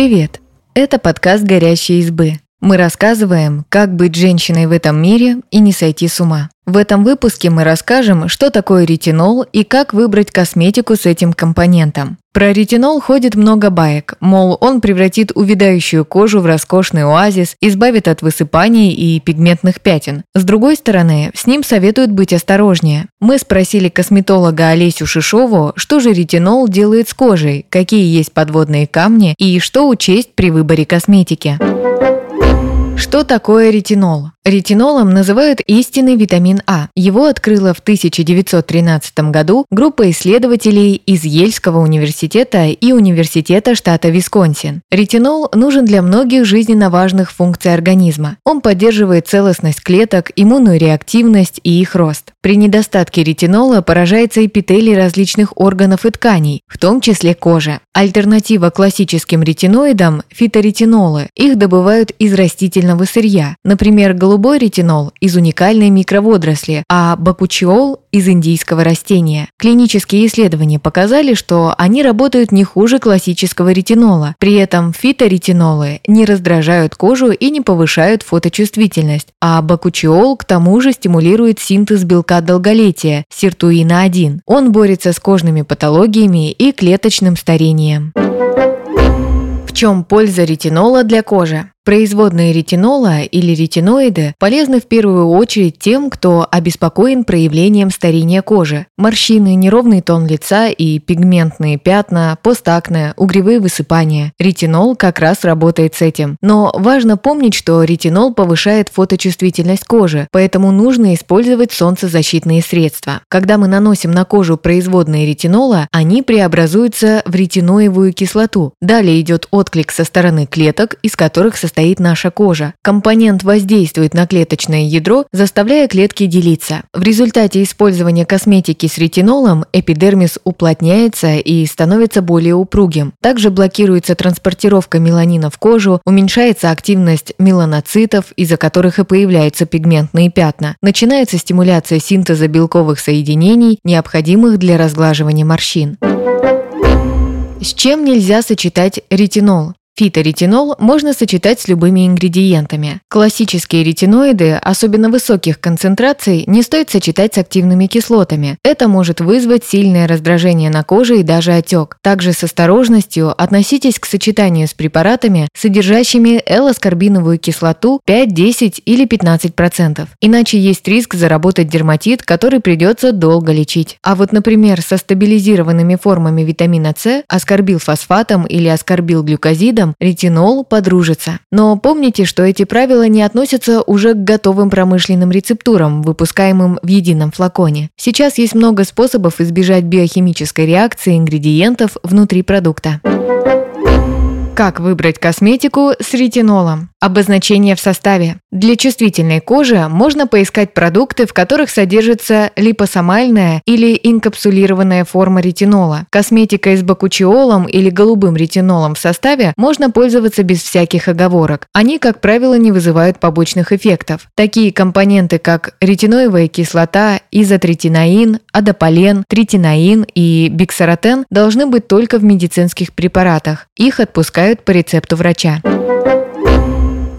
Привет! Это подкаст «Горящие избы». Мы рассказываем, как быть женщиной в этом мире и не сойти с ума. В этом выпуске мы расскажем, что такое ретинол и как выбрать косметику с этим компонентом. Про ретинол ходит много баек, мол, он превратит увядающую кожу в роскошный оазис, избавит от высыпаний и пигментных пятен. С другой стороны, с ним советуют быть осторожнее. Мы спросили косметолога Олесю Шишову, что же ретинол делает с кожей, какие есть подводные камни и что учесть при выборе косметики. Что такое ретинол? Ретинолом называют истинный витамин А. Его открыла в 1913 году группа исследователей из Ельского университета и Университета штата Висконсин. Ретинол нужен для многих жизненно важных функций организма. Он поддерживает целостность клеток, иммунную реактивность и их рост. При недостатке ретинола поражается эпителий различных органов и тканей, в том числе кожи. Альтернатива классическим ретиноидам – фиторетинолы. Их добывают из растительного сырья, например, голубой ретинол из уникальной микроводоросли, а бакучиол из индийского растения. Клинические исследования показали, что они работают не хуже классического ретинола. При этом фиторетинолы не раздражают кожу и не повышают фоточувствительность, а бакучиол к тому же стимулирует синтез белка долголетия – сиртуина-1. Он борется с кожными патологиями и клеточным старением. В чем польза ретинола для кожи? Производные ретинола или ретиноиды полезны в первую очередь тем, кто обеспокоен проявлением старения кожи. Морщины, неровный тон лица и пигментные пятна, постакне, угревые высыпания. Ретинол как раз работает с этим. Но важно помнить, что ретинол повышает фоточувствительность кожи, поэтому нужно использовать солнцезащитные средства. Когда мы наносим на кожу производные ретинола, они преобразуются в ретиноевую кислоту. Далее идет отклик со стороны клеток, из которых состоит состоит наша кожа. Компонент воздействует на клеточное ядро, заставляя клетки делиться. В результате использования косметики с ретинолом эпидермис уплотняется и становится более упругим. Также блокируется транспортировка меланина в кожу, уменьшается активность меланоцитов, из-за которых и появляются пигментные пятна. Начинается стимуляция синтеза белковых соединений, необходимых для разглаживания морщин. С чем нельзя сочетать ретинол? Фиторетинол можно сочетать с любыми ингредиентами. Классические ретиноиды, особенно высоких концентраций, не стоит сочетать с активными кислотами. Это может вызвать сильное раздражение на коже и даже отек. Также с осторожностью относитесь к сочетанию с препаратами, содержащими L-аскорбиновую кислоту 5, 10 или 15%. Иначе есть риск заработать дерматит, который придется долго лечить. А вот, например, со стабилизированными формами витамина С, аскорбилфосфатом или аскорбилглюкозидом ретинол подружится. Но помните, что эти правила не относятся уже к готовым промышленным рецептурам, выпускаемым в едином флаконе. Сейчас есть много способов избежать биохимической реакции ингредиентов внутри продукта. Как выбрать косметику с ретинолом? Обозначение в составе. Для чувствительной кожи можно поискать продукты, в которых содержится липосомальная или инкапсулированная форма ретинола. Косметика с бакучиолом или голубым ретинолом в составе можно пользоваться без всяких оговорок. Они, как правило, не вызывают побочных эффектов. Такие компоненты, как ретиноевая кислота, изотретинаин, адополен, третинаин и биксаротен должны быть только в медицинских препаратах. Их отпускают по рецепту врача.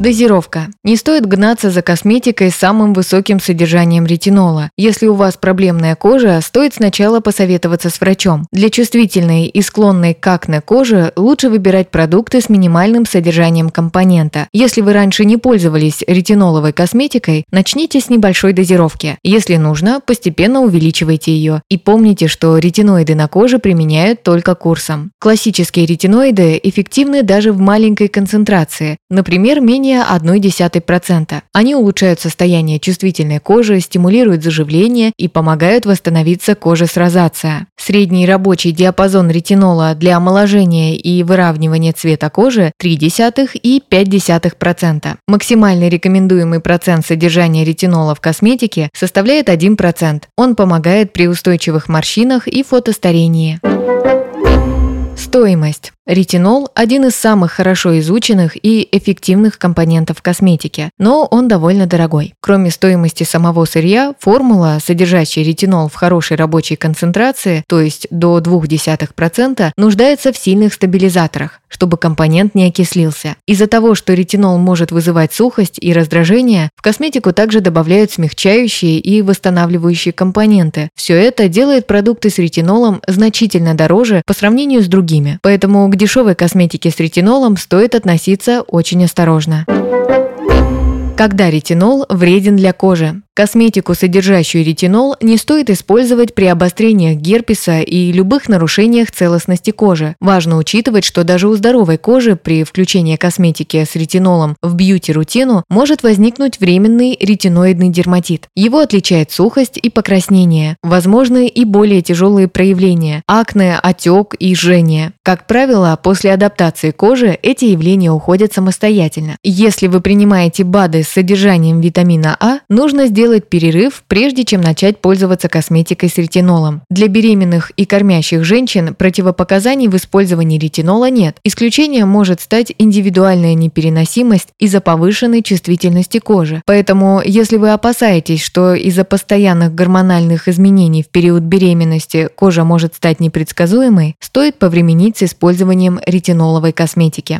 Дозировка. Не стоит гнаться за косметикой с самым высоким содержанием ретинола. Если у вас проблемная кожа, стоит сначала посоветоваться с врачом. Для чувствительной и склонной к акне кожи лучше выбирать продукты с минимальным содержанием компонента. Если вы раньше не пользовались ретиноловой косметикой, начните с небольшой дозировки. Если нужно, постепенно увеличивайте ее. И помните, что ретиноиды на коже применяют только курсом. Классические ретиноиды эффективны даже в маленькой концентрации, например, менее менее 0,1%. Они улучшают состояние чувствительной кожи, стимулируют заживление и помогают восстановиться коже с розация. Средний рабочий диапазон ретинола для омоложения и выравнивания цвета кожи 0,3 и 0,5%. Максимальный рекомендуемый процент содержания ретинола в косметике составляет 1%. Он помогает при устойчивых морщинах и фотостарении. Стоимость. Ретинол – один из самых хорошо изученных и эффективных компонентов косметики, но он довольно дорогой. Кроме стоимости самого сырья, формула, содержащая ретинол в хорошей рабочей концентрации, то есть до 0,2%, нуждается в сильных стабилизаторах, чтобы компонент не окислился. Из-за того, что ретинол может вызывать сухость и раздражение, в косметику также добавляют смягчающие и восстанавливающие компоненты. Все это делает продукты с ретинолом значительно дороже по сравнению с другими. Поэтому к дешевой косметике с ретинолом стоит относиться очень осторожно. Когда ретинол вреден для кожи? Косметику, содержащую ретинол, не стоит использовать при обострениях герпеса и любых нарушениях целостности кожи. Важно учитывать, что даже у здоровой кожи при включении косметики с ретинолом в бьюти-рутину может возникнуть временный ретиноидный дерматит. Его отличает сухость и покраснение, возможны и более тяжелые проявления – акне, отек и жжение. Как правило, после адаптации кожи эти явления уходят самостоятельно. Если вы принимаете БАДы с содержанием витамина А, нужно сделать сделать перерыв, прежде чем начать пользоваться косметикой с ретинолом. Для беременных и кормящих женщин противопоказаний в использовании ретинола нет. Исключением может стать индивидуальная непереносимость из-за повышенной чувствительности кожи. Поэтому, если вы опасаетесь, что из-за постоянных гормональных изменений в период беременности кожа может стать непредсказуемой, стоит повременить с использованием ретиноловой косметики.